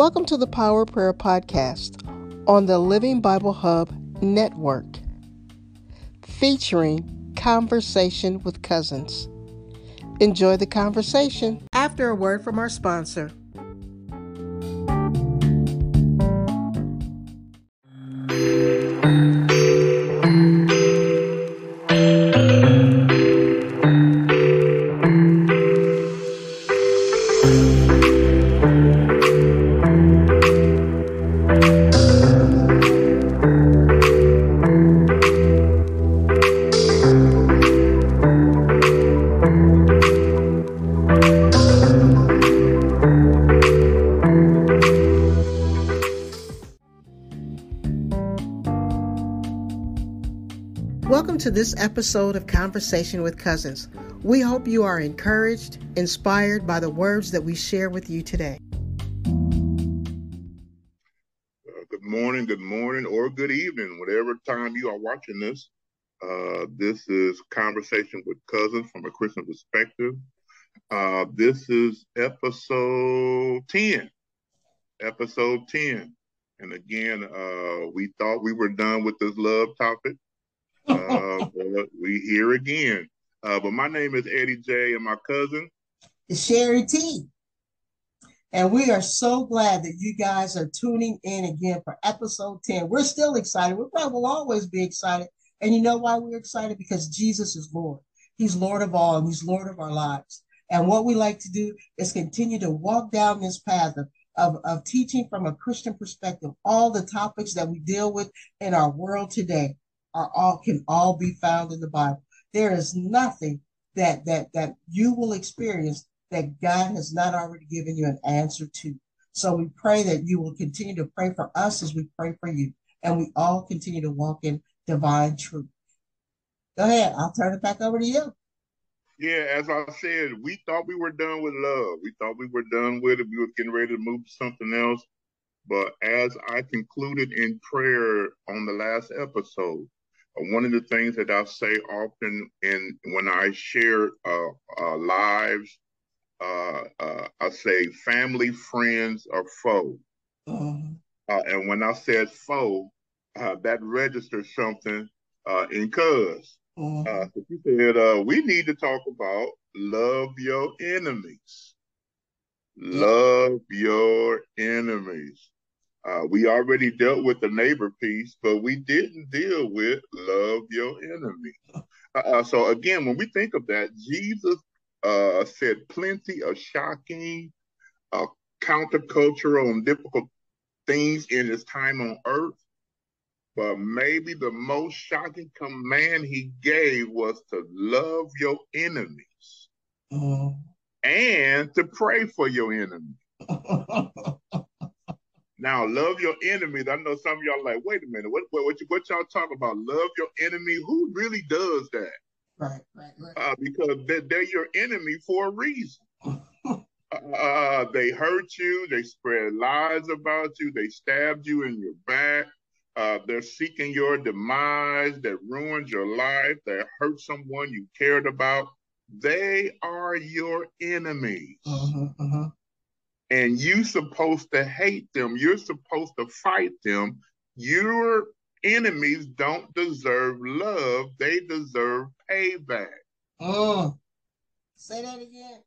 Welcome to the Power Prayer Podcast on the Living Bible Hub Network, featuring Conversation with Cousins. Enjoy the conversation after a word from our sponsor. This episode of Conversation with Cousins. We hope you are encouraged, inspired by the words that we share with you today. Uh, good morning, good morning, or good evening, whatever time you are watching this. Uh, this is Conversation with Cousins from a Christian perspective. Uh, this is episode 10. Episode 10. And again, uh, we thought we were done with this love topic uh, we here again. Uh, but my name is Eddie J, and my cousin is Sherry T. And we are so glad that you guys are tuning in again for episode 10. We're still excited. We probably will always be excited. And you know why we're excited? Because Jesus is Lord. He's Lord of all, and He's Lord of our lives. And what we like to do is continue to walk down this path of, of, of teaching from a Christian perspective, all the topics that we deal with in our world today are all can all be found in the Bible. There is nothing that that that you will experience that God has not already given you an answer to. So we pray that you will continue to pray for us as we pray for you, and we all continue to walk in divine truth. Go ahead. I'll turn it back over to you. Yeah, as I said, we thought we were done with love. We thought we were done with it. We were getting ready to move to something else. But as I concluded in prayer on the last episode, one of the things that I say often in when I share uh, uh, lives, uh, uh I say family, friends, or foe. Mm-hmm. Uh, and when I said foe, uh, that registers something in mm-hmm. so she said we need to talk about love your enemies. Love your enemies. Uh, we already dealt with the neighbor piece, but we didn't deal with love your enemy. Uh, uh, so again, when we think of that, Jesus uh, said plenty of shocking, uh, countercultural and difficult things in his time on earth. But maybe the most shocking command he gave was to love your enemies mm. and to pray for your enemies. Now, love your enemies. I know some of y'all like, wait a minute, what what what, you, what y'all talking about? Love your enemy. Who really does that? Right, right, right. Uh, because they're, they're, your enemy for a reason. uh, they hurt you. They spread lies about you. They stabbed you in your back. Uh, they're seeking your demise. That ruined your life. That hurt someone you cared about. They are your enemies. Uh-huh, uh-huh and you're supposed to hate them. You're supposed to fight them. Your enemies don't deserve love. They deserve payback. Oh, say that again.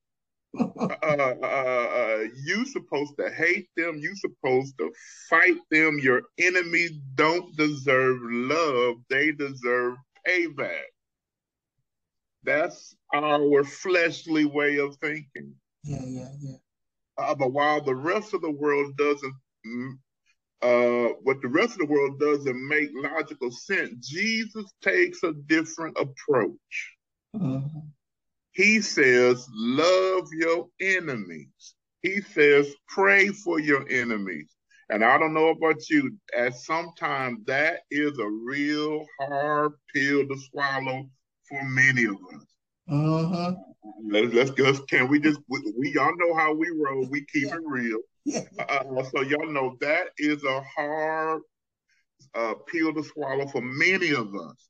uh, uh, uh, uh, you supposed to hate them. You're supposed to fight them. Your enemies don't deserve love. They deserve payback. That's our fleshly way of thinking. Yeah, yeah, yeah. Uh, but while the rest of the world doesn't, mm, uh, what the rest of the world doesn't make logical sense, Jesus takes a different approach. Mm-hmm. He says, love your enemies. He says, pray for your enemies. And I don't know about you, at sometimes that is a real hard pill to swallow for many of us. Uh-huh. Let's let's just can we just we, we, y'all know how we roll. We keep yeah. it real. Uh, so y'all know that is a hard uh, pill to swallow for many of us,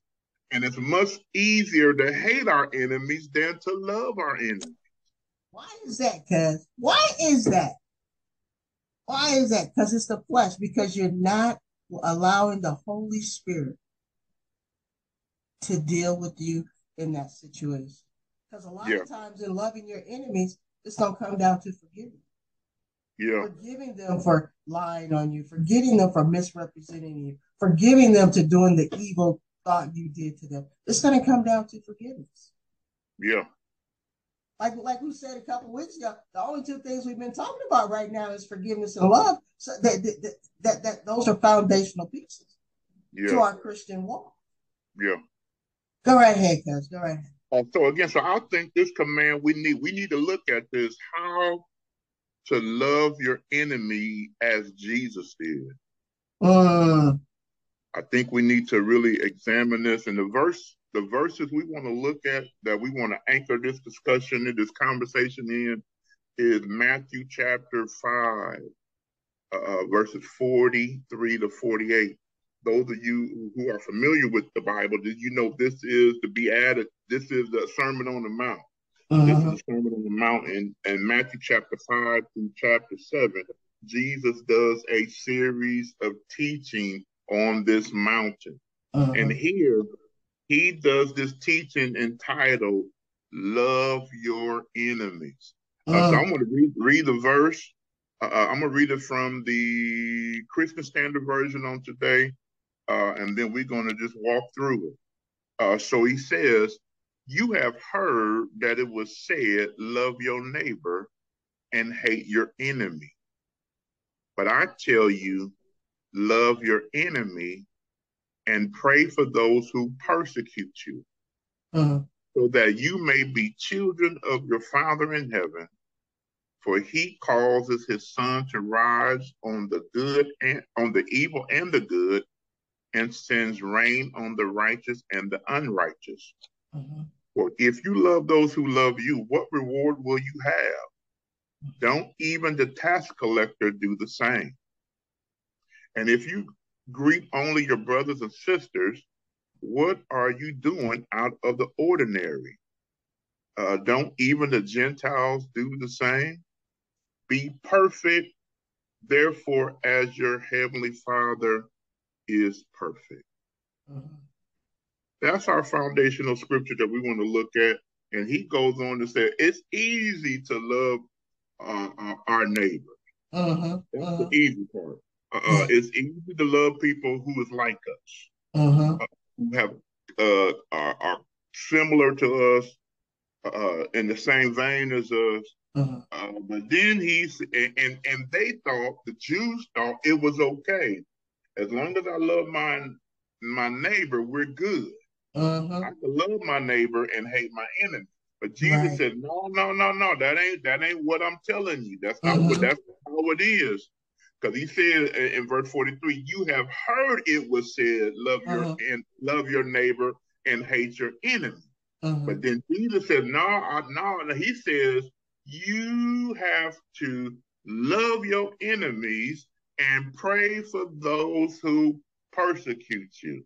and it's much easier to hate our enemies than to love our enemies. Why is that, cuz? Why is that? Why is that? Because it's the flesh, because you're not allowing the Holy Spirit to deal with you in that situation. Because a lot yeah. of times in loving your enemies, it's gonna come down to forgiving. Yeah. Forgiving them for lying on you, forgiving them for misrepresenting you, forgiving them to doing the evil thought you did to them. It's gonna come down to forgiveness. Yeah. Like like we said a couple weeks ago, the only two things we've been talking about right now is forgiveness and love. So that that that, that those are foundational pieces yeah. to our Christian walk. Yeah. Go right ahead, cuz. Go right ahead. Uh, so again, so I think this command we need we need to look at this how to love your enemy as Jesus did. Uh, I think we need to really examine this. And the verse, the verses we want to look at that we want to anchor this discussion and this conversation in is Matthew chapter five, uh, verses forty-three to forty-eight those of you who are familiar with the Bible, did you know this is to be added? This is the Sermon on the Mount. Uh-huh. This is the Sermon on the Mount in, in Matthew chapter 5 through chapter 7. Jesus does a series of teaching on this mountain. Uh-huh. And here he does this teaching entitled Love Your Enemies. Uh-huh. Uh, so I'm going to read, read the verse. Uh, uh I'm going to read it from the Christian Standard Version on today uh, and then we're going to just walk through it. Uh, so he says, You have heard that it was said, Love your neighbor and hate your enemy. But I tell you, love your enemy and pray for those who persecute you, uh-huh. so that you may be children of your Father in heaven. For he causes his sun to rise on the good and on the evil and the good, and sends rain on the righteous and the unrighteous. Mm-hmm. For if you love those who love you, what reward will you have? Don't even the tax collector do the same. And if you greet only your brothers and sisters, what are you doing out of the ordinary? Uh, don't even the Gentiles do the same? Be perfect, therefore, as your heavenly Father is perfect. Mm-hmm. That's our foundational scripture that we want to look at. And he goes on to say, it's easy to love uh, our neighbor. Mm-hmm. That's the mm-hmm. easy part. Uh, uh, it's easy to love people who is like us, uh, who have uh, are, are, similar to us, uh, in the same vein as us. Uh, but then he's and, and and they thought the Jews thought it was okay as long as I love my my neighbor, we're good. Uh-huh. I can love my neighbor and hate my enemy. But Jesus right. said, No, no, no, no. That ain't that ain't what I'm telling you. That's not uh-huh. what that's not how it is. Because he said in verse 43, you have heard it was said, love your uh-huh. and love your neighbor and hate your enemy. Uh-huh. But then Jesus said, no No, no, he says, you have to love your enemies and pray for those who persecute you.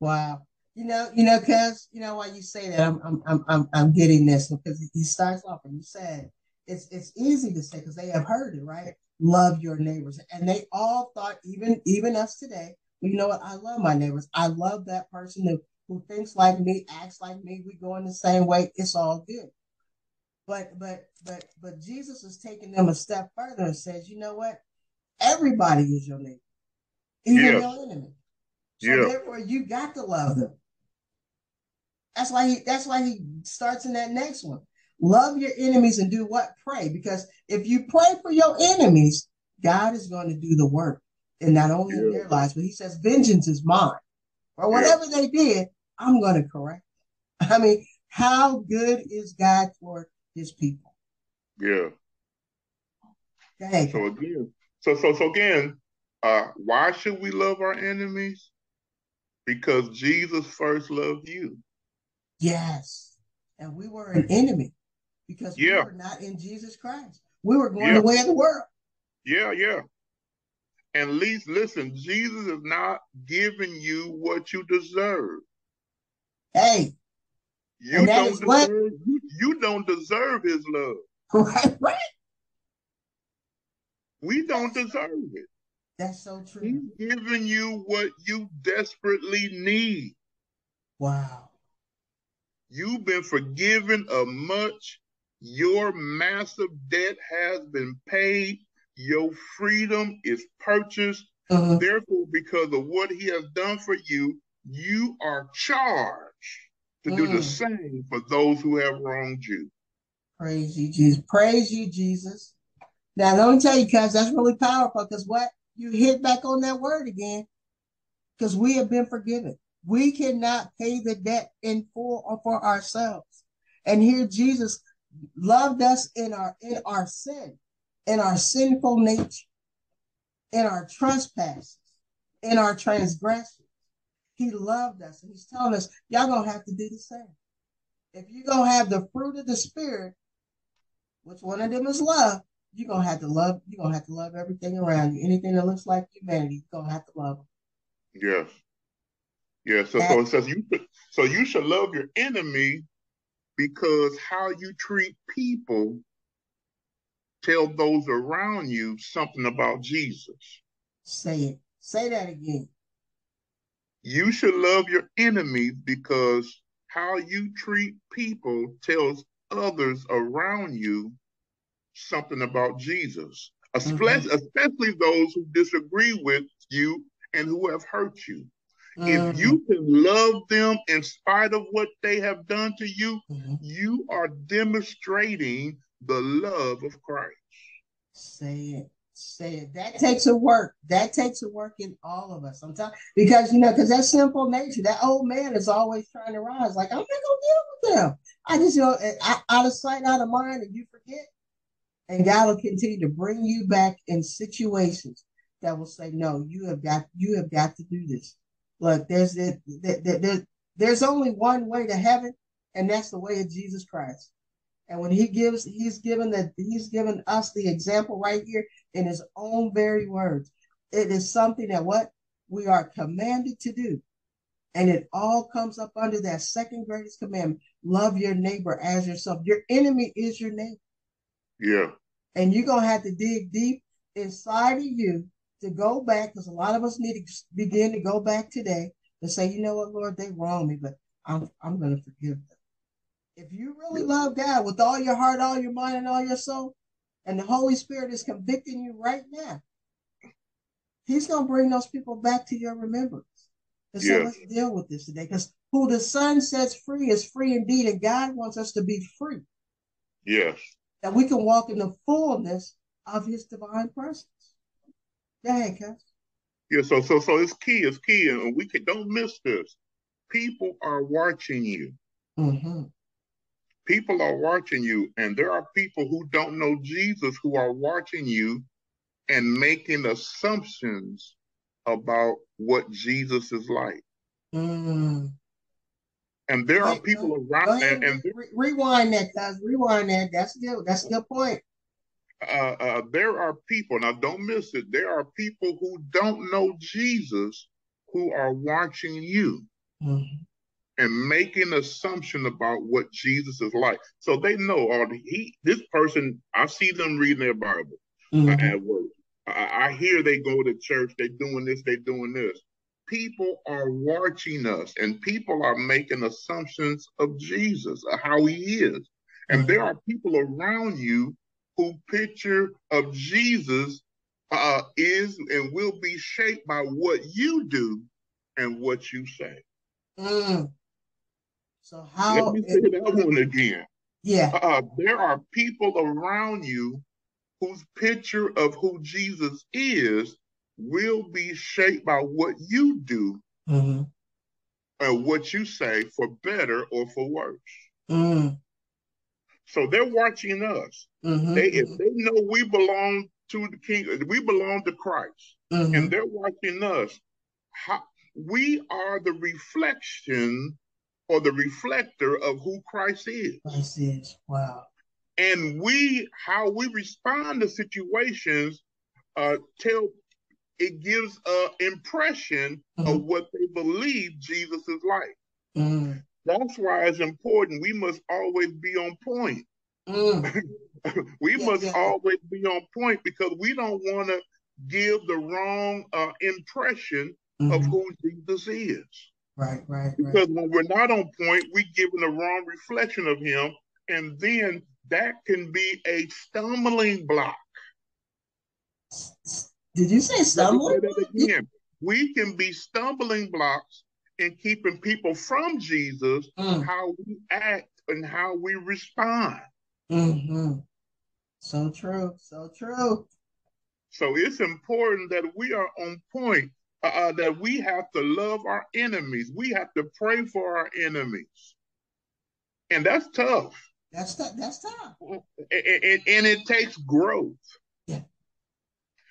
Wow. You know, you know, cuz you know why you say that I'm I'm I'm I'm getting this because he starts off and he said it's it's easy to say because they have heard it, right? Love your neighbors. And they all thought, even even us today, you know what? I love my neighbors. I love that person who, who thinks like me, acts like me, we go in the same way. It's all good. But but but but Jesus is taking them a step further and says, you know what? Everybody is your neighbor, even yes. your enemy. So yeah. therefore, you got to love them. That's why he. That's why he starts in that next one. Love your enemies and do what? Pray. Because if you pray for your enemies, God is going to do the work, and not only yeah. in their lives, but He says, "Vengeance is mine." Or whatever yeah. they did, I'm going to correct. Them. I mean, how good is God for His people? Yeah. Okay. So again, so, so, so again, uh, why should we love our enemies? Because Jesus first loved you. Yes. And we were an enemy because yeah. we were not in Jesus Christ. We were going yeah. the way of the world. Yeah, yeah. And least listen, Jesus is not giving you what you deserve. Hey. You don't deserve what? You, you don't deserve his love. Right, right. We don't deserve it. That's so true. He's giving you what you desperately need. Wow. You've been forgiven of much. Your massive debt has been paid. Your freedom is purchased. Uh-huh. Therefore, because of what he has done for you, you are charged to mm. do the mm. same for those who have wronged you. Praise you, Jesus. Praise you, Jesus. Now, let me tell you, guys, that's really powerful. Because what you hit back on that word again, because we have been forgiven. We cannot pay the debt in full or for ourselves. And here Jesus loved us in our in our sin, in our sinful nature, in our trespasses, in our transgressions. He loved us, and he's telling us, y'all gonna have to do the same. If you're gonna have the fruit of the spirit, which one of them is love, you're gonna have to love, you're gonna have to love everything around you. Anything that looks like humanity, you're gonna have to love them. Yes. Yeah, so, so it says you should, so you should love your enemy because how you treat people tell those around you something about Jesus. Say it. Say that again. You should love your enemies because how you treat people tells others around you something about Jesus, especially, mm-hmm. especially those who disagree with you and who have hurt you. Mm-hmm. If you can love them in spite of what they have done to you, mm-hmm. you are demonstrating the love of Christ. Say it. Say it. That takes a work. That takes a work in all of us. Sometimes because you know, because that simple nature, that old man is always trying to rise. Like I'm not gonna deal with them. I just you know, out of sight, out of mind, and you forget. And God will continue to bring you back in situations that will say, "No, you have got you have got to do this." Look, there's there, there, there's only one way to heaven, and that's the way of Jesus Christ. And when he gives, he's given that he's given us the example right here in his own very words. It is something that what we are commanded to do. And it all comes up under that second greatest commandment. Love your neighbor as yourself. Your enemy is your neighbor. Yeah. And you're gonna have to dig deep inside of you to go back, because a lot of us need to begin to go back today and say, you know what, Lord, they wronged me, but I'm I'm gonna forgive them. If you really love God with all your heart, all your mind, and all your soul, and the Holy Spirit is convicting you right now, He's gonna bring those people back to your remembrance. And so let's deal with this today. Because who the Son sets free is free indeed, and God wants us to be free. Yes. That we can walk in the fullness of his divine presence. Go ahead, Cass. Yeah, so so so it's key, it's key, and we can don't miss this. People are watching you. Mm-hmm. People are watching you, and there are people who don't know Jesus who are watching you and making assumptions about what Jesus is like. Mm. And there are people around and, and re- rewind that, guys. Rewind that. That's good. That's a good point uh, uh, there are people, now don't miss it, there are people who don't know Jesus who are watching you mm-hmm. and making assumption about what Jesus is like. So they know, oh, he, this person, I see them reading their Bible mm-hmm. at work. I, I hear they go to church, they doing this, they doing this. People are watching us and people are making assumptions of Jesus, of how he is. And mm-hmm. there are people around you who picture of Jesus uh, is and will be shaped by what you do and what you say. Mm. So how? Let me say it, that one again. Yeah. Uh, there are people around you whose picture of who Jesus is will be shaped by what you do mm-hmm. and what you say for better or for worse. Mm. So they're watching us. Mm-hmm. They if they know we belong to the King, we belong to Christ, mm-hmm. and they're watching us. How, we are the reflection or the reflector of who Christ is. Christ is wow. And we, how we respond to situations, uh, tell it gives an impression mm-hmm. of what they believe Jesus is like. Mm. That's why it's important. We must always be on point. Mm. we yeah, must yeah. always be on point because we don't want to give the wrong uh, impression mm-hmm. of who Jesus is. Right, right. Because right. when we're not on point, we give the wrong reflection of him, and then that can be a stumbling block. Did you say stumbling? again. We can be stumbling blocks in keeping people from Jesus, mm. how we act and how we respond. Mm-hmm. So true. So true. So it's important that we are on point, uh, uh, that we have to love our enemies. We have to pray for our enemies. And that's tough. That's tough. That's tough. And, and, and it takes growth.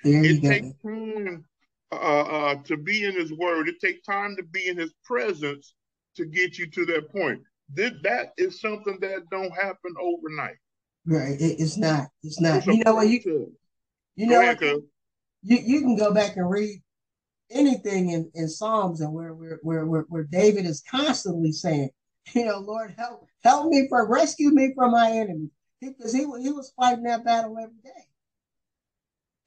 There it takes time uh, uh, to be in his word. It takes time to be in his presence to get you to that point. This, that is something that don't happen overnight. Right. It, it's not. It's not. It's you know what you you know ahead, what, you you can go back and read anything in, in Psalms and where where, where where where David is constantly saying, you know, Lord help help me for rescue me from my enemy. Because he, he, he was fighting that battle every day.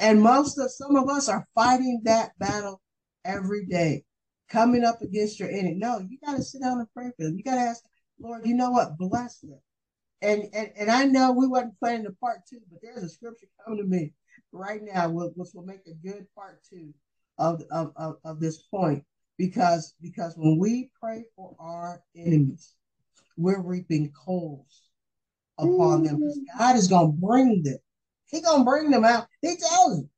And most of some of us are fighting that battle every day, coming up against your enemy. No, you got to sit down and pray for them. You got to ask, Lord, you know what? Bless them and, and and I know we wasn't planning the part two, but there's a scripture coming to me right now, which will make a good part two of, of, of, of this point. Because because when we pray for our enemies, we're reaping coals upon them. Mm-hmm. God is gonna bring them. He gonna bring them out. He tells you.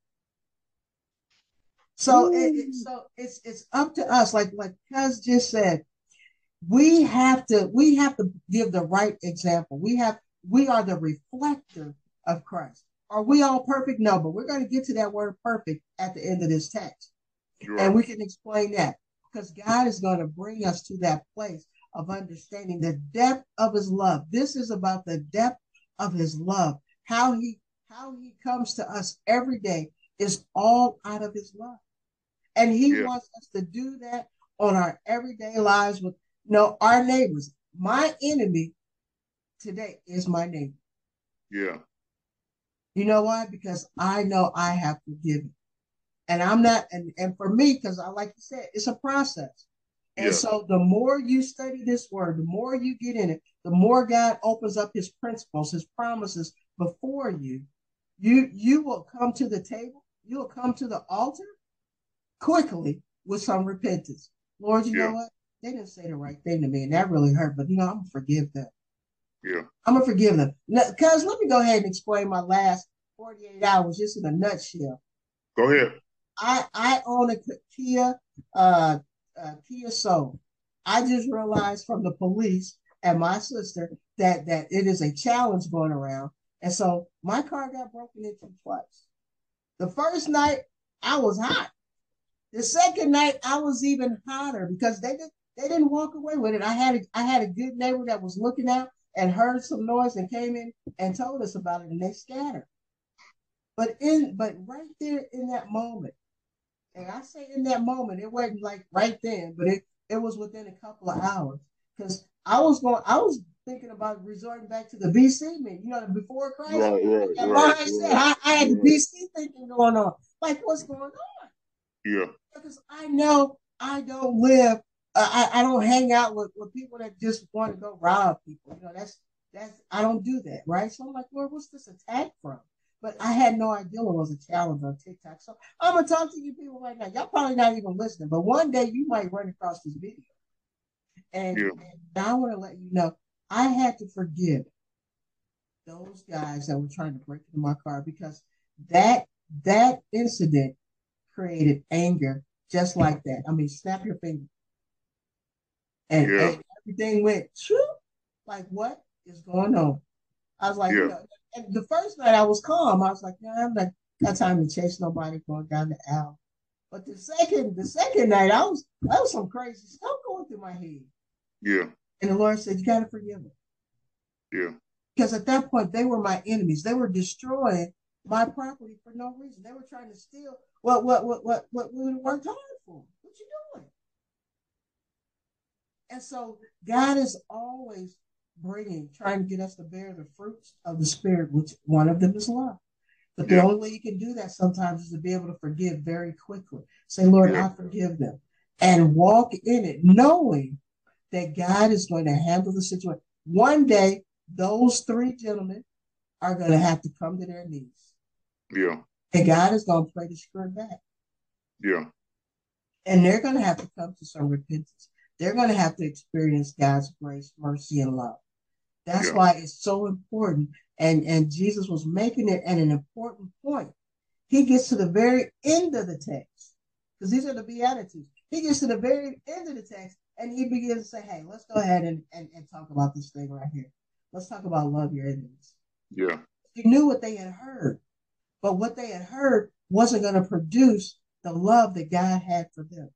So it, it, so it's it's up to us, like like Cuz just said, we have to we have to give the right example. We have we are the reflector of Christ. Are we all perfect? No, but we're going to get to that word perfect at the end of this text. Right. And we can explain that because God is going to bring us to that place of understanding the depth of his love. This is about the depth of his love. How he how he comes to us every day is all out of his love. And he yeah. wants us to do that on our everyday lives with no, our neighbors. My enemy today is my neighbor. Yeah. You know why? Because I know I have forgiven. And I'm not, and, and for me, because I like you said, it's a process. And yeah. so the more you study this word, the more you get in it, the more God opens up his principles, his promises before you. You you will come to the table, you will come to the altar quickly with some repentance. Lord, you yeah. know what? they didn't say the right thing to me, and that really hurt. But you know, I'm gonna forgive them. Yeah, I'm gonna forgive them. Cause let me go ahead and explain my last 48 hours just in a nutshell. Go ahead. I I own a Kia uh, uh Kia Soul. I just realized from the police and my sister that that it is a challenge going around, and so my car got broken into twice. The first night I was hot. The second night I was even hotter because they did they didn't walk away with it. I had a, I had a good neighbor that was looking out and heard some noise and came in and told us about it, and they scattered. But in but right there in that moment, and I say in that moment, it wasn't like right then, but it it was within a couple of hours because I was going, I was thinking about resorting back to the BC man, you know, before Christ. Right, right, and right, right, I, I had the BC thinking going on, like what's going on? Yeah, because I know I don't live I, I don't hang out with, with people that just want to go rob people. You know, that's that's I don't do that, right? So I'm like, where what's this attack from? But I had no idea it was a challenge on TikTok. So I'm gonna talk to you people right now. Y'all probably not even listening, but one day you might run across this video. And, yeah. and I want to let you know I had to forgive those guys that were trying to break into my car because that that incident created anger just like that. I mean, snap your finger and, yeah. and everything went true. Like, what is going on? I was like, yeah. you know, and the first night I was calm. I was like, yeah, I'm not got time to chase nobody going down the aisle. But the second, the second night, I was that was some crazy stuff going through my head. Yeah. And the Lord said, You gotta forgive them. Yeah. Because at that point they were my enemies. They were destroying my property for no reason. They were trying to steal what what what what what we worked hard for. What you doing? And so God is always bringing, trying to get us to bear the fruits of the Spirit, which one of them is love. But the only way you can do that sometimes is to be able to forgive very quickly. Say, Lord, yeah. I forgive them. And walk in it, knowing that God is going to handle the situation. One day, those three gentlemen are going to have to come to their knees. Yeah. And God is going to play the script back. Yeah. And they're going to have to come to some repentance. They're going to have to experience God's grace, mercy, and love. That's yeah. why it's so important. And, and Jesus was making it at an important point. He gets to the very end of the text, because these are the Beatitudes. He gets to the very end of the text and he begins to say, Hey, let's go ahead and, and, and talk about this thing right here. Let's talk about love your enemies. Yeah. He knew what they had heard, but what they had heard wasn't going to produce the love that God had for them.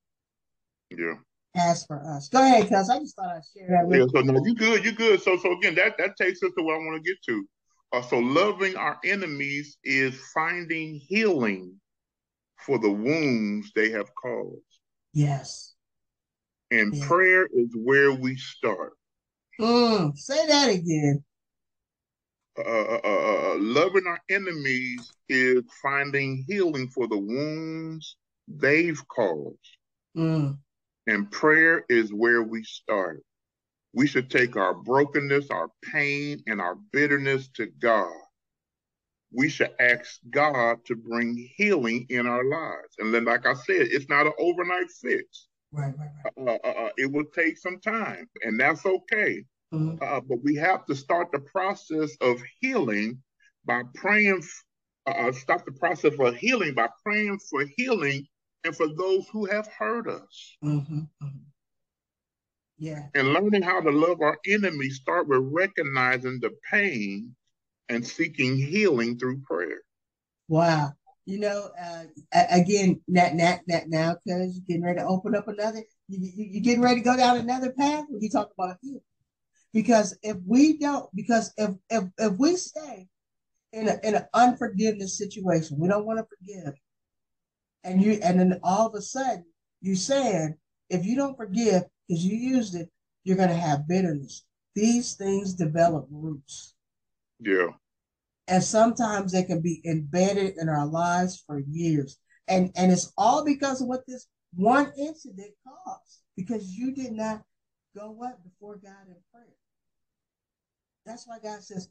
Yeah. As for us. Go ahead, cuz I just thought I'd share that with yeah, so no, you good, you good. So so again, that that takes us to what I want to get to. Uh, so loving our enemies is finding healing for the wounds they have caused. Yes. And yes. prayer is where we start. Mm, say that again. Uh uh, uh, uh, uh, loving our enemies is finding healing for the wounds they've caused. Mm. And prayer is where we start. We should take our brokenness, our pain, and our bitterness to God. We should ask God to bring healing in our lives. And then, like I said, it's not an overnight fix. Right, right, right. Uh, uh, it will take some time, and that's okay. Mm-hmm. Uh, but we have to start the process of healing by praying, uh, uh, start the process of healing by praying for healing and for those who have hurt us. Mm-hmm. mm-hmm. Yeah. And learning how to love our enemies start with recognizing the pain and seeking healing through prayer. Wow. You know, uh, again, now, now, now, because you're getting ready to open up another, you, you, you're getting ready to go down another path when you talk about healing. Because if we don't, because if if, if we stay in a, in an unforgiveness situation, we don't want to forgive, and you and then all of a sudden you're saying if you don't forgive because you used it, you're going to have bitterness. These things develop roots. Yeah. And sometimes they can be embedded in our lives for years. And and it's all because of what this one incident caused. Because you did not go what before God in prayer. That's why God says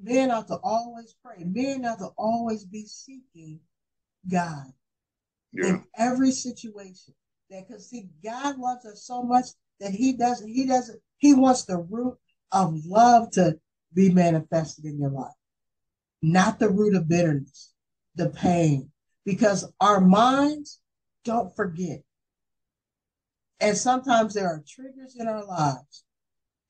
men ought to always pray. Men ought to always be seeking God yeah. in every situation. That because see, God loves us so much that He doesn't. He doesn't. He wants the root of love to be manifested in your life, not the root of bitterness, the pain, because our minds don't forget. And sometimes there are triggers in our lives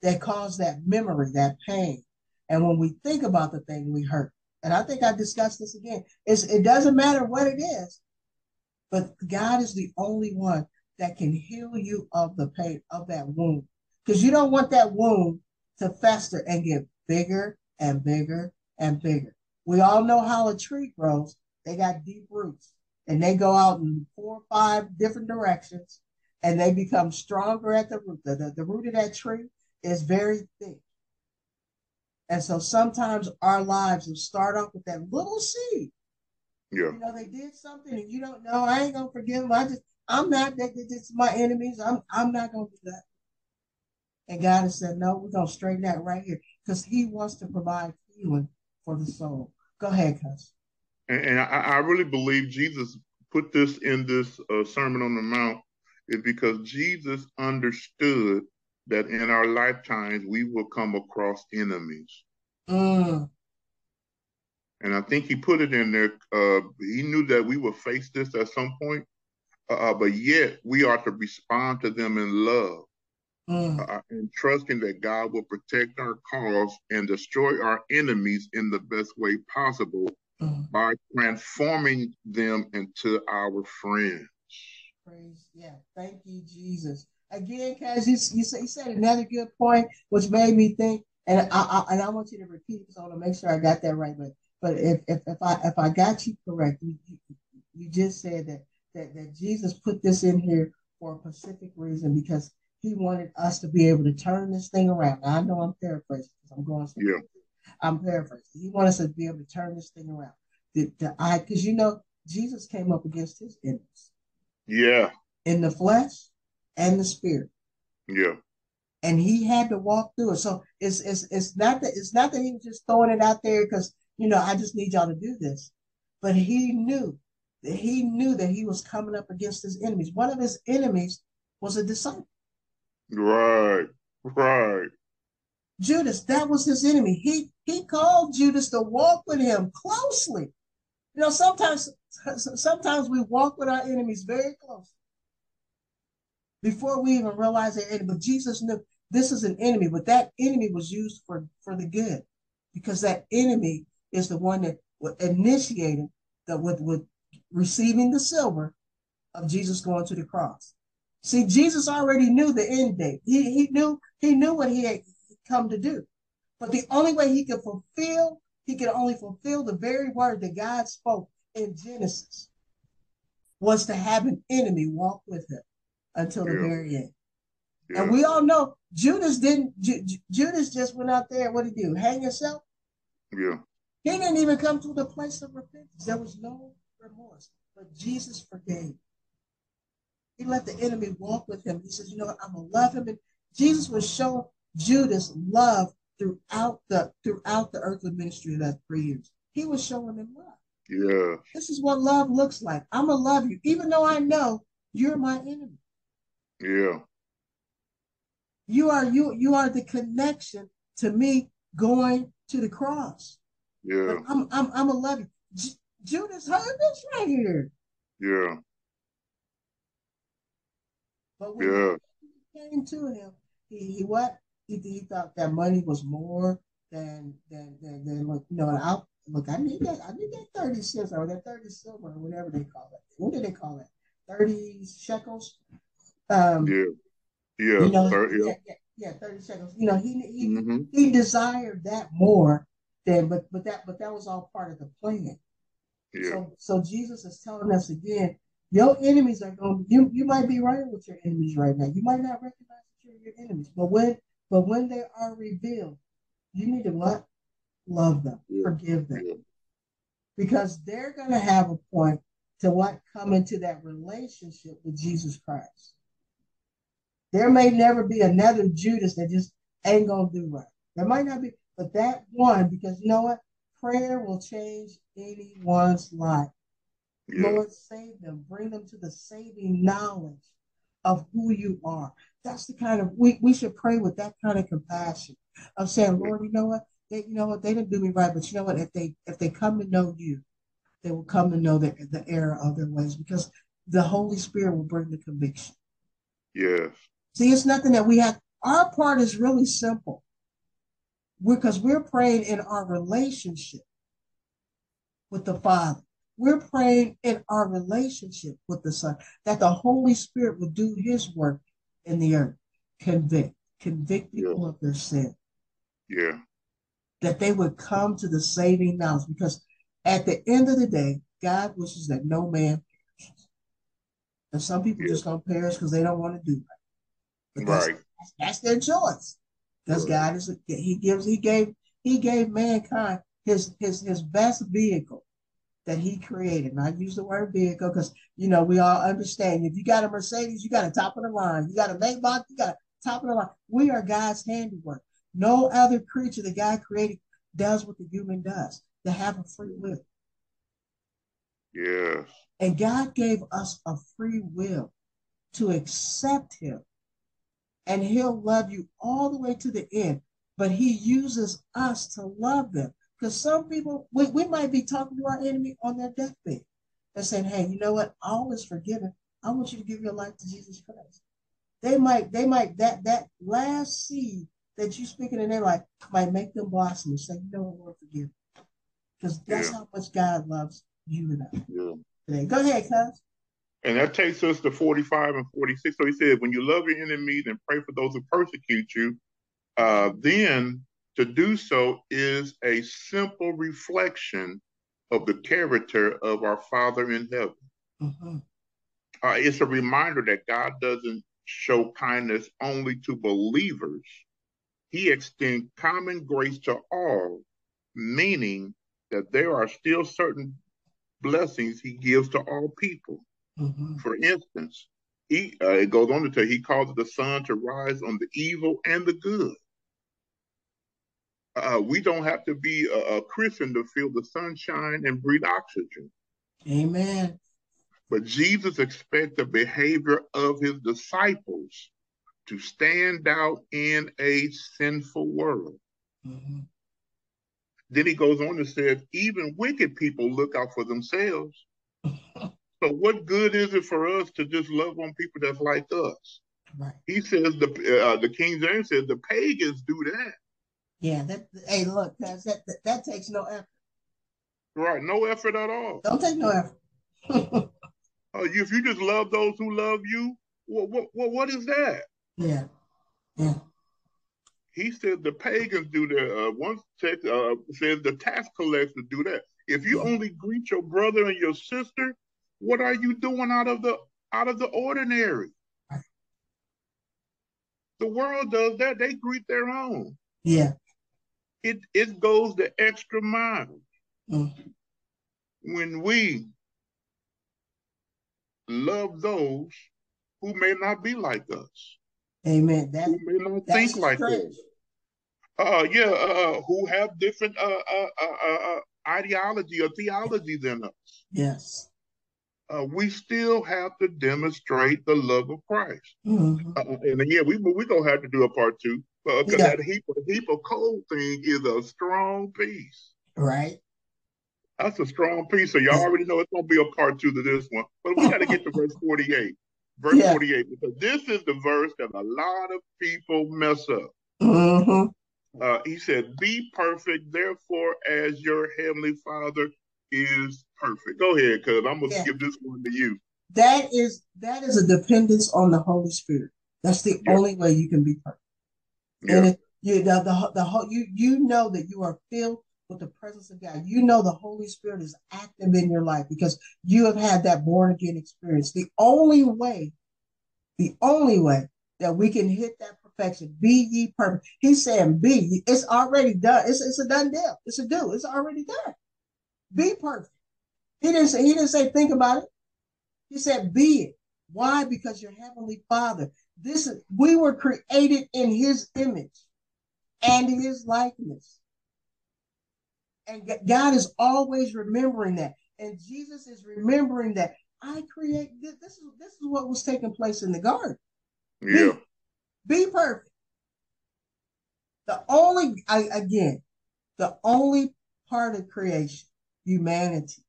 that cause that memory, that pain. And when we think about the thing, we hurt. And I think I discussed this again. It doesn't matter what it is, but God is the only one that can heal you of the pain of that wound. Because you don't want that wound to fester and get bigger and bigger and bigger. We all know how a tree grows. They got deep roots and they go out in four or five different directions and they become stronger at the root. The, the, the root of that tree is very thick. And so sometimes our lives will start off with that little seed. Yeah. You know, they did something and you don't know. I ain't gonna forgive them. I just I'm not that this is my enemies. I'm I'm not gonna do that. And God has said, No, we're gonna straighten that right here. Because he wants to provide healing for the soul. Go ahead, cuz. And, and I, I, really believe Jesus put this in this uh, Sermon on the Mount is because Jesus understood that in our lifetimes we will come across enemies. Mm. And I think he put it in there. Uh, he knew that we would face this at some point, uh, uh but yet we are to respond to them in love mm. uh, and trusting that God will protect our cause and destroy our enemies in the best way possible mm. by transforming them into our friends. Praise, yeah. Thank you, Jesus again, Cass, you, you, you said another good point, which made me think, and I, I and I want you to repeat because I want to make sure I got that right. But but if if, if I if I got you correct, you, you, you just said that, that that Jesus put this in here for a specific reason because he wanted us to be able to turn this thing around. Now, I know I'm paraphrasing because I'm going. Yeah. I'm paraphrasing. He wanted us to be able to turn this thing around. The, the I because you know Jesus came up against his enemies. Yeah. In the flesh and the spirit. Yeah. And he had to walk through it. So it's it's it's not that it's not that he was just throwing it out there because you know I just need y'all to do this, but he knew that he knew that he was coming up against his enemies. One of his enemies was a disciple. Right. Right. Judas, that was his enemy. He he called Judas to walk with him closely. You know, sometimes sometimes we walk with our enemies very close before we even realize they're enemy. But Jesus knew this is an enemy, but that enemy was used for for the good, because that enemy is the one that initiated the with with receiving the silver of Jesus going to the cross. See, Jesus already knew the end date. He he knew he knew what he had come to do, but the only way he could fulfill he could only fulfill the very word that God spoke in Genesis was to have an enemy walk with him until the very end. Yeah. And we all know Judas didn't. Ju- Judas just went out there. What did he do? Hang himself. Yeah. He didn't even come to the place of repentance. There was no remorse, but Jesus forgave. He let the enemy walk with him. He says, "You know what? I'm gonna love him." And Jesus was showing Judas love throughout the throughout the earthly ministry of that three years. He was showing him love. Yeah. This is what love looks like. I'm gonna love you, even though I know you're my enemy. Yeah. You are you you are the connection to me going to the cross. Yeah. I'm I'm I'm gonna love you. J- Judas heard this right here. Yeah. But when yeah. came to him, he, he what? He, he thought that money was more than than than, than look, you know, I look, I need that, I need that 30 cents or that 30 silver or whatever they call it. What do they call it? 30 shekels? Um, yeah. Yeah. You know, 30, yeah. yeah, yeah, 30 shekels. You know, he he, mm-hmm. he desired that more than but but that but that was all part of the plan. Yeah. So so Jesus is telling us again, your enemies are going you you might be right with your enemies right now. You might not recognize that you're your enemies, but when but when they are revealed, you need to what? Love them, yeah. forgive them. Yeah. Because they're going to have a point to what? Come into that relationship with Jesus Christ. There may never be another Judas that just ain't going to do right. There might not be, but that one, because you know what? Prayer will change anyone's life. Yeah. Lord, save them, bring them to the saving knowledge of who you are. That's the kind of we, we should pray with that kind of compassion of saying, Lord, you know what? They, you know what, they didn't do me right, but you know what? If they if they come to know you, they will come to know the, the error of their ways because the Holy Spirit will bring the conviction. Yes. See, it's nothing that we have. Our part is really simple. Because we're, we're praying in our relationship with the Father. We're praying in our relationship with the Son that the Holy Spirit will do His work in the earth, convict, convict people yeah. of their sin. Yeah. That they would come to the saving knowledge because at the end of the day, God wishes that no man perishes. And some people yeah. just don't perish because they don't want to do right. But that's, right. That's, that's their choice. Because right. God is He gives He gave He gave mankind his his his best vehicle that he created. And I use the word vehicle because you know we all understand if you got a Mercedes, you got a top of the line. You got a Maybach, you got a top of the line. We are God's handiwork. No other creature that God created does what the human does. To have a free will. Yes. And God gave us a free will to accept him. And he'll love you all the way to the end. But he uses us to love them. Because some people, we, we might be talking to our enemy on their deathbed and saying, hey, you know what? All is forgiven. I want you to give your life to Jesus Christ. They might, they might, that that last seed that you speaking in their life might make them blossom and say, you know what, Lord, forgive Because that's yeah. how much God loves you and I. Yeah. Today. Go ahead, cuz. And that takes us to 45 and 46. So he said, when you love your enemies and pray for those who persecute you, uh, then to do so is a simple reflection of the character of our Father in heaven. Mm-hmm. Uh, it's a reminder that God doesn't show kindness only to believers, he extends common grace to all, meaning that there are still certain blessings he gives to all people. Mm-hmm. For instance, he uh, it goes on to tell he causes the sun to rise on the evil and the good. Uh, we don't have to be a, a Christian to feel the sunshine and breathe oxygen. Amen. But Jesus expects the behavior of his disciples to stand out in a sinful world. Mm-hmm. Then he goes on to say, even wicked people look out for themselves. so what good is it for us to just love on people that's like us? Right. He says the uh, the King James says the pagans do that. Yeah, that hey, look, that, that that takes no effort. Right, no effort at all. Don't take no effort. uh, if you just love those who love you, what what what, is that? Yeah, yeah. He said the pagans do that. Uh, one text uh, says the tax collectors do that. If you only greet your brother and your sister, what are you doing out of the out of the ordinary? The world does that. They greet their own. Yeah. It it goes the extra mile. Mm. When we love those who may not be like us. Amen. That, who may not think like us. Uh, yeah, uh, uh, who have different uh, uh, uh, uh, ideology or theology than us. Yes. Uh, we still have to demonstrate the love of Christ. Mm-hmm. Uh, and yeah, we we gonna have to do a part two because yeah. that heap of, heap of coal thing is a strong piece. Right. That's a strong piece. So y'all already know it's gonna be a part two to this one. But we got to get to verse forty-eight. Verse yeah. 48, because this is the verse that a lot of people mess up. Mm-hmm. Uh, he said, Be perfect, therefore, as your heavenly Father is perfect. Go ahead, because I'm gonna yeah. give this one to you. That is that is a dependence on the Holy Spirit. That's the yeah. only way you can be perfect. Yeah. And if you the, the the you you know that you are filled with the presence of God. You know the Holy Spirit is active in your life because you have had that born again experience. The only way, the only way that we can hit that perfection, be ye perfect. He's saying, be. It's already done. It's, it's a done deal. It's a do. It's already done. Be perfect. He didn't say, he didn't say, think about it. He said, be it. Why? Because your heavenly father, this is, we were created in his image and his likeness. And God is always remembering that. And Jesus is remembering that I create this. This is this is what was taking place in the garden. Yeah. Be, be perfect. The only I, again, the only part of creation, humanity,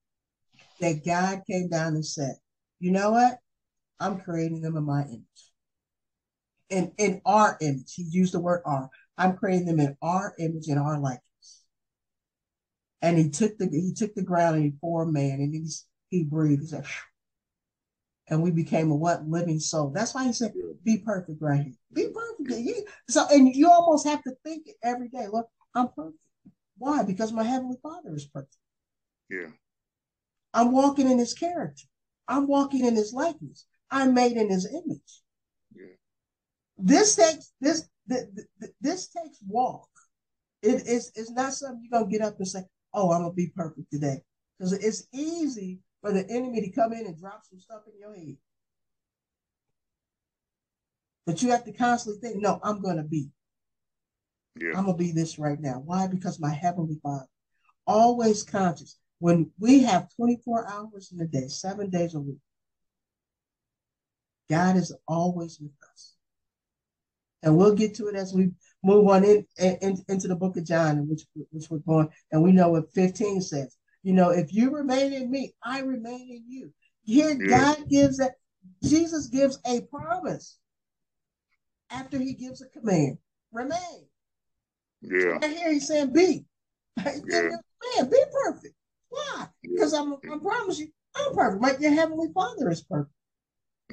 that God came down and said, you know what? I'm creating them in my image. In in our image. He used the word our. I'm creating them in our image and our likeness and he took the he took the ground and he formed man and he he breathed. He said, and we became a what living soul. That's why he said, "Be perfect, right here. Be perfect." So, and you almost have to think every day. Look, I'm perfect. Why? Because my heavenly Father is perfect. Yeah. I'm walking in His character. I'm walking in His likeness. I'm made in His image. Yeah. This takes this this takes walk. It is it's not something you're gonna get up and say, oh, I'm gonna be perfect today. Because it's easy for the enemy to come in and drop some stuff in your head. But you have to constantly think, no, I'm gonna be. Yeah. I'm gonna be this right now. Why? Because my heavenly Father, always conscious. When we have 24 hours in a day, seven days a week, God is always with us. And we'll get to it as we move on in, in, into the book of John, which which we're going, and we know what 15 says. You know, if you remain in me, I remain in you. Here. God gives that. Jesus gives a promise after He gives a command. Remain. Yeah. And here He's saying, "Be." Yeah. Man, be perfect. Why? Because I'm. I promise you, I'm perfect. Like your heavenly Father is perfect.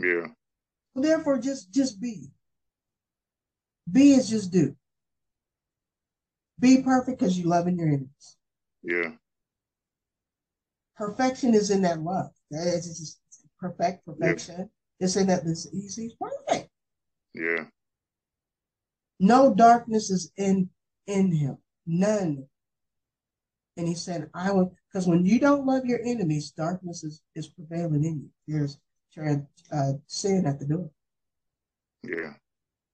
Yeah. Therefore, just just be. Be is just do. Be perfect because you love in your enemies. Yeah. Perfection is in that love. It's just perfect perfection. Yeah. It's in that this he's perfect. Yeah. No darkness is in in him. None. And he said, I will, because when you don't love your enemies, darkness is, is prevailing in you. There's uh, sin at the door. Yeah.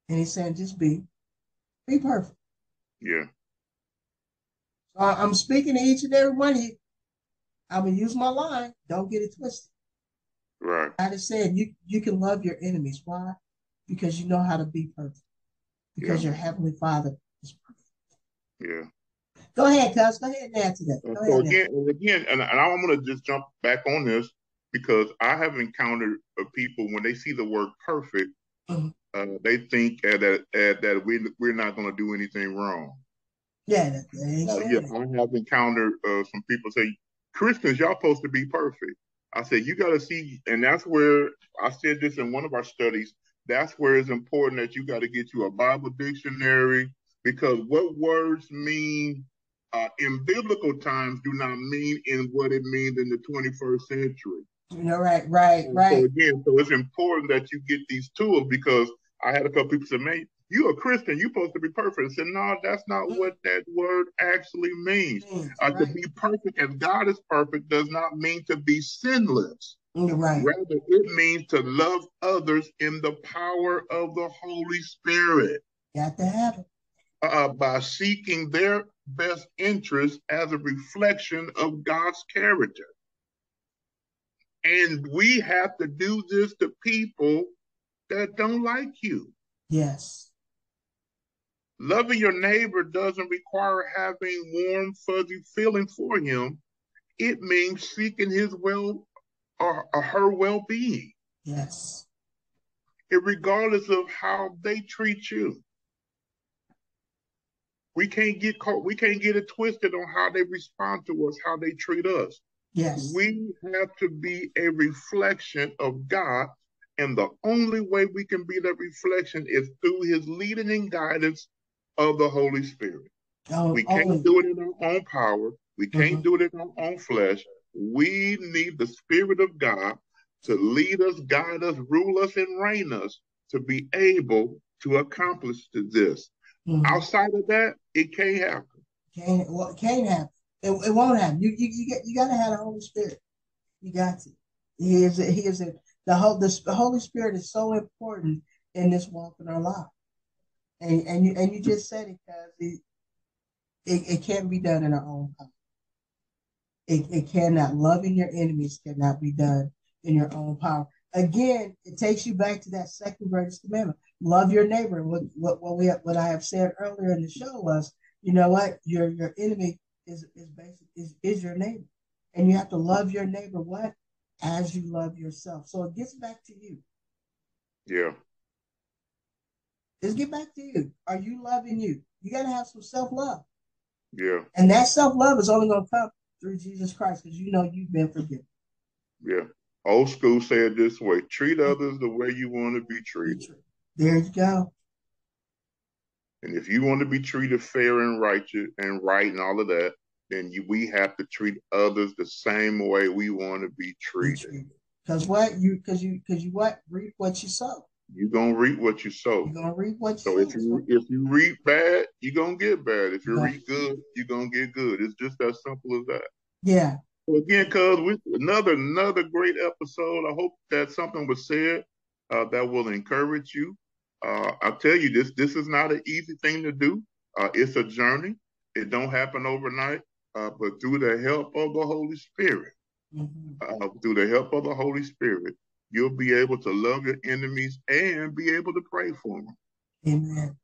And he's saying, just be, be perfect. Yeah. So I'm speaking to each and every one of you. I'm gonna use my line. Don't get it twisted. Right. I just said you you can love your enemies. Why? Because you know how to be perfect. Because yeah. your heavenly Father is perfect. Yeah. Go ahead, cuz. Go ahead and answer that. Go so again, and again, and, and I'm going to just jump back on this because I have encountered uh, people when they see the word perfect, mm-hmm. uh, they think uh, that uh, that we we're not going to do anything wrong. Yeah, yeah. I have encountered uh, some people say Christians, y'all supposed to be perfect. I said you got to see, and that's where I said this in one of our studies. That's where it's important that you got to get you a Bible dictionary because what words mean uh, in biblical times do not mean in what it means in the 21st century. You right, right, right. So again, so it's important that you get these tools because I had a couple people say, "Man, you a Christian, you're supposed to be perfect." I said, "No, that's not mm. what that word actually means. Mm, uh, right. To be perfect as God is perfect does not mean to be sinless. Mm, right. Rather, it means to love others in the power of the Holy Spirit. Got to have it. Uh, by seeking their best interest as a reflection of God's character. And we have to do this to people that don't like you. Yes. Loving your neighbor doesn't require having warm, fuzzy feeling for him. It means seeking his well or, or her well being. Yes. Regardless of how they treat you we can't get caught, we can't get it twisted on how they respond to us, how they treat us. Yes. We have to be a reflection of God. And the only way we can be that reflection is through his leading and guidance of the Holy Spirit. Oh, we can't oh. do it in our own power. We can't mm-hmm. do it in our own flesh. We need the Spirit of God to lead us, guide us, rule us, and reign us to be able to accomplish this. Mm-hmm. Outside of that, it can't happen. Can't well, it can't happen. It, it won't happen. You you you, get, you got to have the Holy Spirit. You got to. He is a, he is a, the whole the, the Holy Spirit is so important in this walk in our life. And and you and you just said it because it, it, it can't be done in our own power. It, it cannot. Loving your enemies cannot be done in your own power. Again, it takes you back to that second greatest commandment love your neighbor. What what what we what I have said earlier in the show was, you know what, your your enemy is is basic is is your neighbor, and you have to love your neighbor what as you love yourself. So it gets back to you. Yeah. Let's get back to you. Are you loving you? You got to have some self love. Yeah. And that self love is only going to come through Jesus Christ because you know you've been forgiven. Yeah. Old school said this way treat others the way you want to be treated. There you go. And if you want to be treated fair and righteous and right and all of that, then you, we have to treat others the same way we want to be treated. Because what you because you because you what reap what you sow. You're gonna reap what you sow. You're gonna reap what you sow. so sow. if you if you reap bad, you're gonna get bad. If you reap good, you're gonna get good. It's just as simple as that. Yeah. So again, cuz we another another great episode. I hope that something was said uh, that will encourage you. Uh, I'll tell you this: this is not an easy thing to do. Uh, it's a journey. It don't happen overnight, uh, but through the help of the Holy Spirit, mm-hmm. Uh, through the help of the Holy Spirit, you'll be able to love your enemies and be able to pray for them. Amen.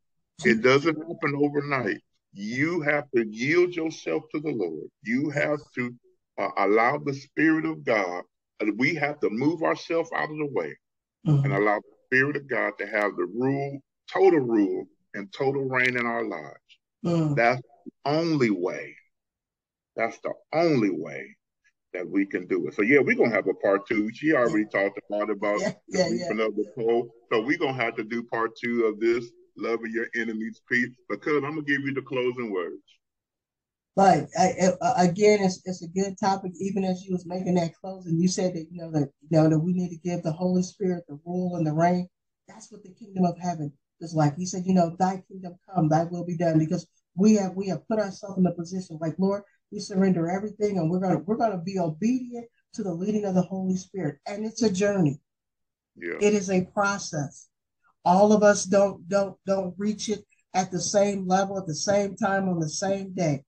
It doesn't happen overnight. You have to yield yourself to the Lord. You have to uh, allow the Spirit of God. We have to move ourselves out of the way mm-hmm. and allow Spirit of God to have the rule, total rule, and total reign in our lives. Mm. That's the only way. That's the only way that we can do it. So yeah, we're gonna have a part two. She already yeah. talked about about yeah, yeah, the yeah. of the pole. So we're gonna have to do part two of this, loving your enemies piece, because I'm gonna give you the closing words. But I, I, again, it's it's a good topic. Even as you was making that closing, you said that you know that you know that we need to give the Holy Spirit the rule and the reign. That's what the kingdom of heaven is like. He said, you know, thy kingdom come, thy will be done, because we have we have put ourselves in a position like, Lord, we surrender everything and we're gonna we're gonna be obedient to the leading of the Holy Spirit. And it's a journey. Yeah. It is a process. All of us don't don't don't reach it at the same level at the same time on the same day.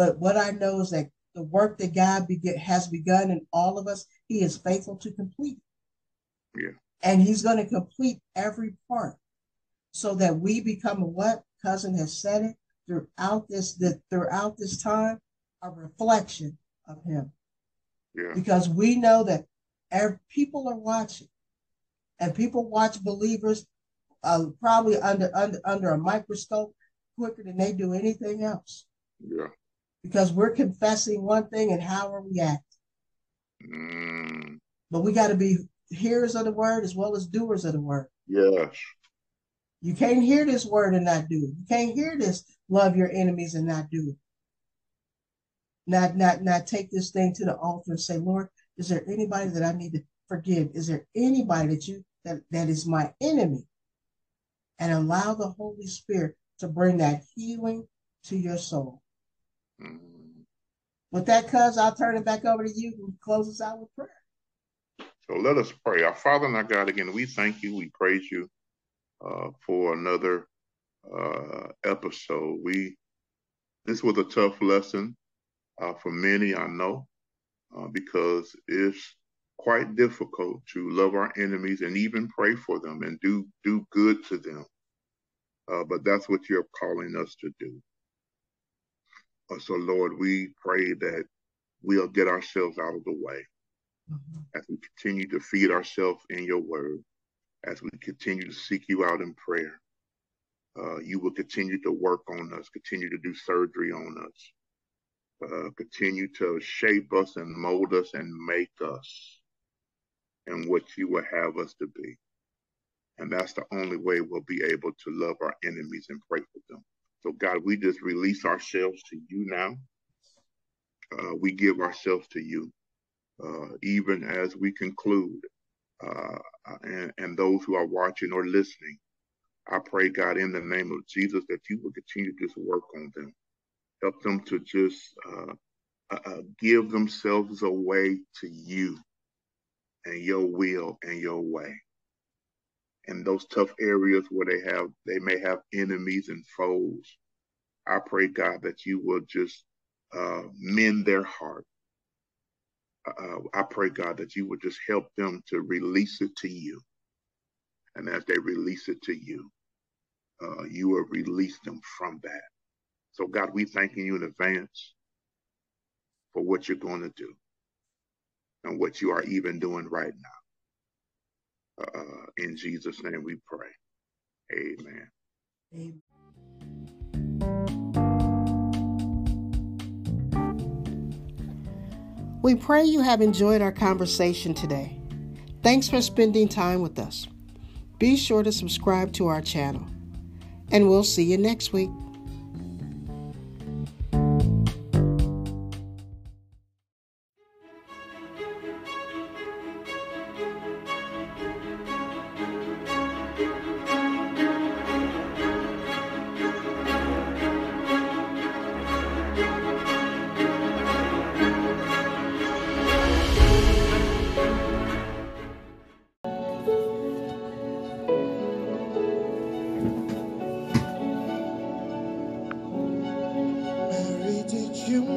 But what I know is that the work that God be- has begun in all of us, He is faithful to complete. Yeah. And He's going to complete every part so that we become what cousin has said it throughout this that throughout this time a reflection of Him. Yeah. Because we know that every, people are watching, and people watch believers uh, probably under under under a microscope quicker than they do anything else. Yeah. Because we're confessing one thing and how are we acting. Mm. But we got to be hearers of the word as well as doers of the word. Yes. You can't hear this word and not do it. You can't hear this love your enemies and not do it. Not not not take this thing to the altar and say, Lord, is there anybody that I need to forgive? Is there anybody that you that, that is my enemy? And allow the Holy Spirit to bring that healing to your soul. Mm-hmm. With that, cuz I'll turn it back over to you and close us out with prayer. So let us pray. Our Father and our God, again, we thank you, we praise you uh, for another uh, episode. We this was a tough lesson uh, for many, I know, uh, because it's quite difficult to love our enemies and even pray for them and do do good to them. Uh, but that's what you're calling us to do. Uh, so, Lord, we pray that we'll get ourselves out of the way mm-hmm. as we continue to feed ourselves in your word, as we continue to seek you out in prayer. Uh, you will continue to work on us, continue to do surgery on us, uh, continue to shape us and mold us and make us and what you will have us to be. And that's the only way we'll be able to love our enemies and pray for them. So, God, we just release ourselves to you now. Uh, we give ourselves to you, uh, even as we conclude. Uh, and, and those who are watching or listening, I pray, God, in the name of Jesus, that you will continue to just work on them. Help them to just uh, uh, uh, give themselves away to you and your will and your way. In those tough areas where they have, they may have enemies and foes. I pray, God, that you will just uh, mend their heart. Uh, I pray, God, that you would just help them to release it to you. And as they release it to you, uh, you will release them from that. So, God, we thanking you in advance for what you're going to do and what you are even doing right now. Uh, in Jesus' name we pray. Amen. Amen. We pray you have enjoyed our conversation today. Thanks for spending time with us. Be sure to subscribe to our channel, and we'll see you next week.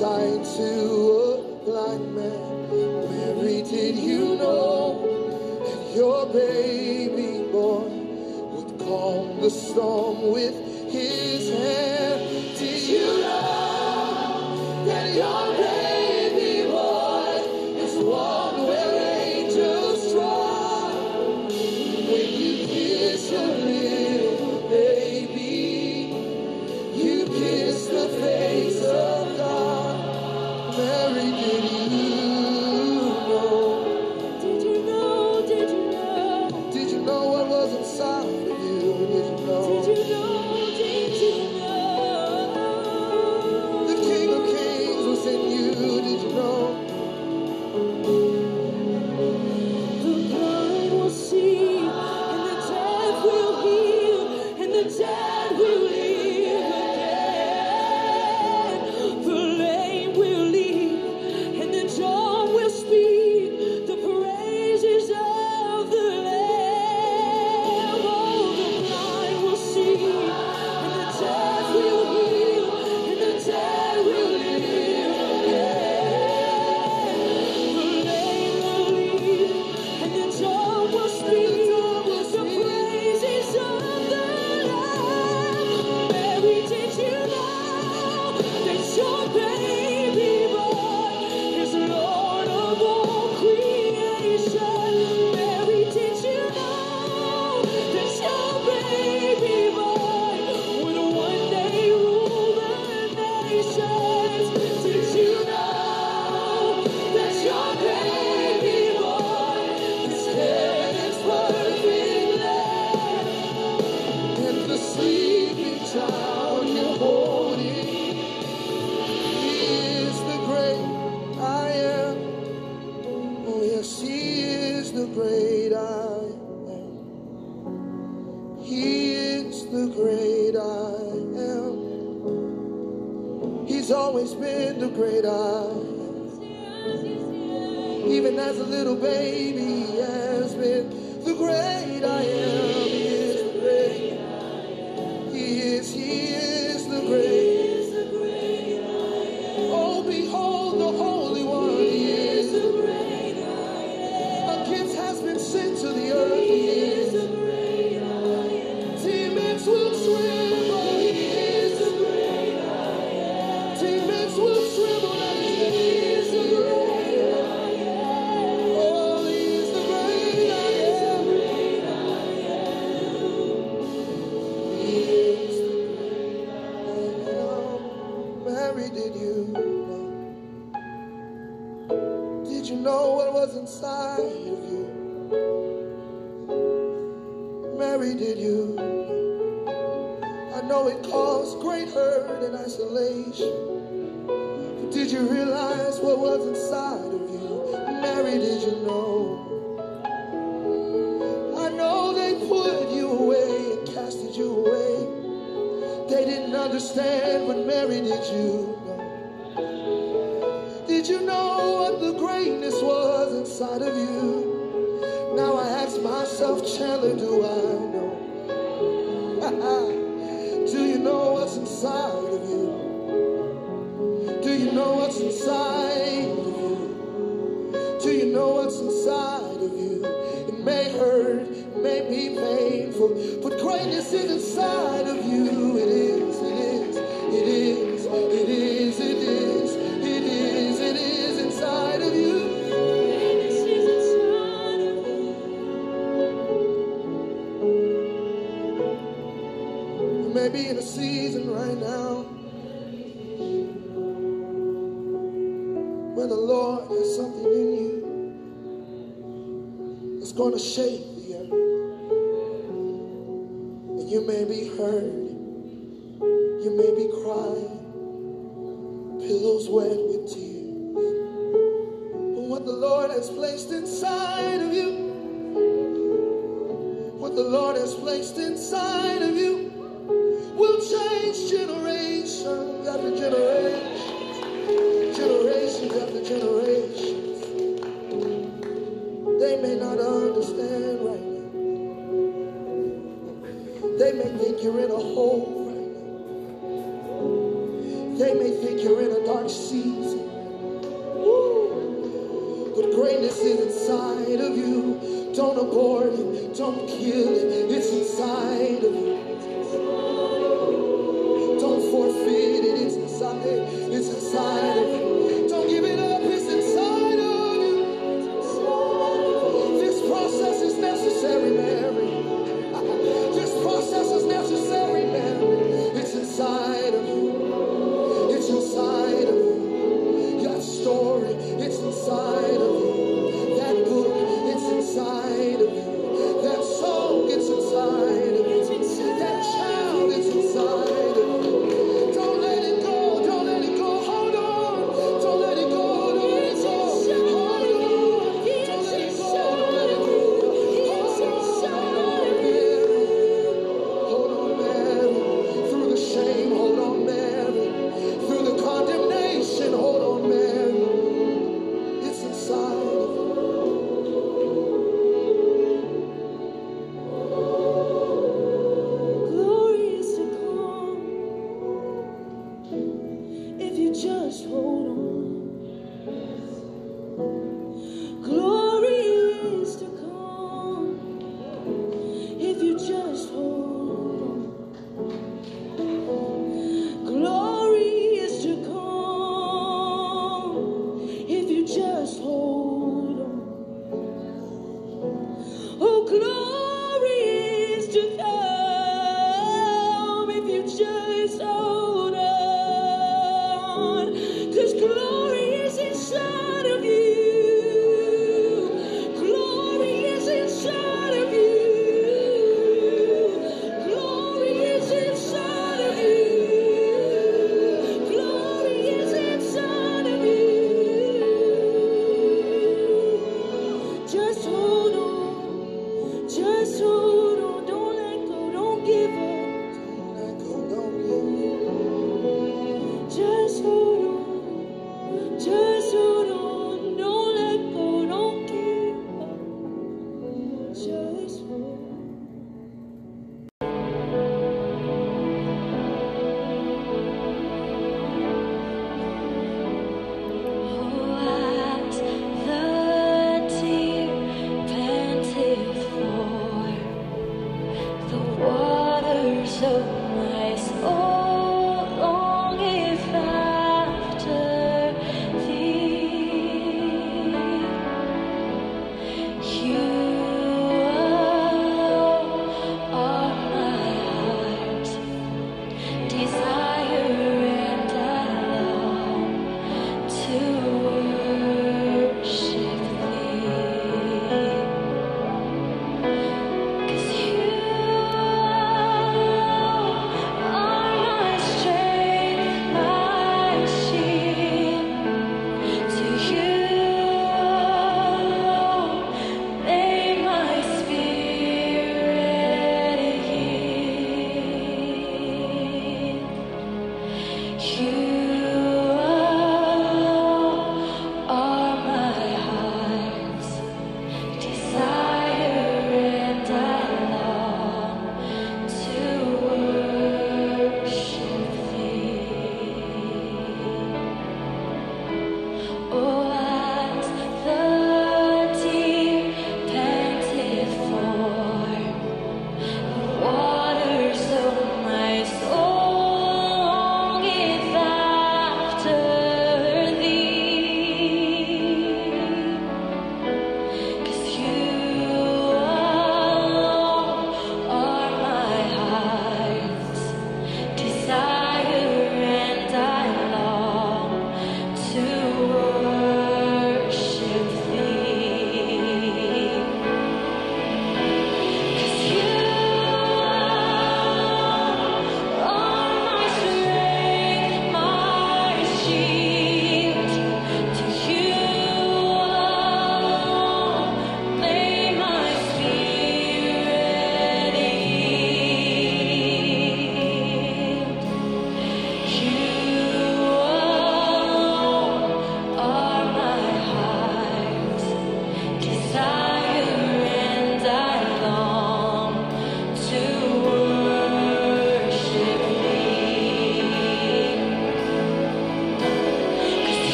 sight to a blind man. Mary, did you know that your baby boy would calm the storm with his hand? Did you know that your placed inside of you. What the Lord has placed inside of you will change generations after generations, generations after generations. They may not understand right now. They may think you're in a hole right now. They may think you're in a dark sea Don't abort it. Don't kill it. It's inside of you.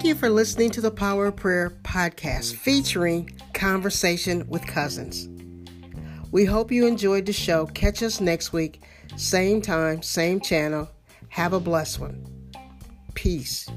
Thank you for listening to the Power of Prayer podcast featuring Conversation with Cousins. We hope you enjoyed the show. Catch us next week, same time, same channel. Have a blessed one. Peace.